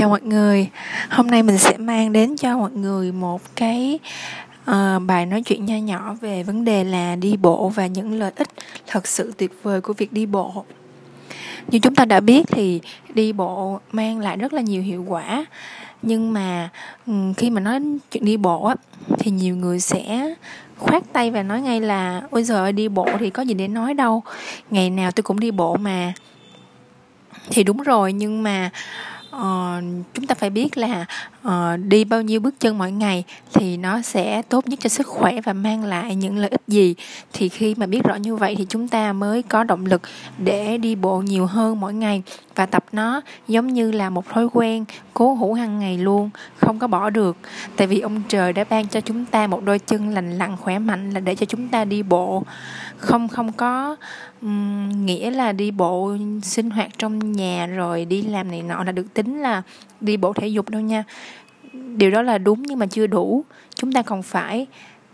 chào mọi người. Hôm nay mình sẽ mang đến cho mọi người một cái uh, bài nói chuyện nho nhỏ về vấn đề là đi bộ và những lợi ích thật sự tuyệt vời của việc đi bộ. Như chúng ta đã biết thì đi bộ mang lại rất là nhiều hiệu quả. Nhưng mà ừ, khi mà nói chuyện đi bộ á thì nhiều người sẽ khoát tay và nói ngay là ôi giờ đi bộ thì có gì để nói đâu. Ngày nào tôi cũng đi bộ mà. Thì đúng rồi nhưng mà uh, chúng ta phải biết là uh, đi bao nhiêu bước chân mỗi ngày thì nó sẽ tốt nhất cho sức khỏe và mang lại những lợi ích gì. Thì khi mà biết rõ như vậy thì chúng ta mới có động lực để đi bộ nhiều hơn mỗi ngày. Và tập nó giống như là một thói quen cố hữu hàng ngày luôn không có bỏ được. Tại vì ông trời đã ban cho chúng ta một đôi chân lành lặn khỏe mạnh là để cho chúng ta đi bộ. Không không có um, nghĩa là đi bộ sinh hoạt trong nhà rồi đi làm này nọ là được tính là đi bộ thể dục đâu nha. Điều đó là đúng nhưng mà chưa đủ. Chúng ta còn phải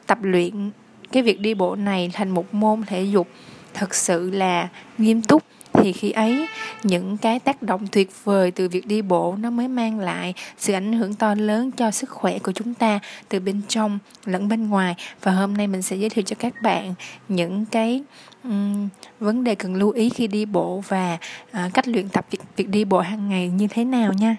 tập luyện cái việc đi bộ này thành một môn thể dục thật sự là nghiêm túc thì khi ấy những cái tác động tuyệt vời từ việc đi bộ nó mới mang lại sự ảnh hưởng to lớn cho sức khỏe của chúng ta từ bên trong lẫn bên ngoài. Và hôm nay mình sẽ giới thiệu cho các bạn những cái um, vấn đề cần lưu ý khi đi bộ và uh, cách luyện tập việc, việc đi bộ hàng ngày như thế nào nha.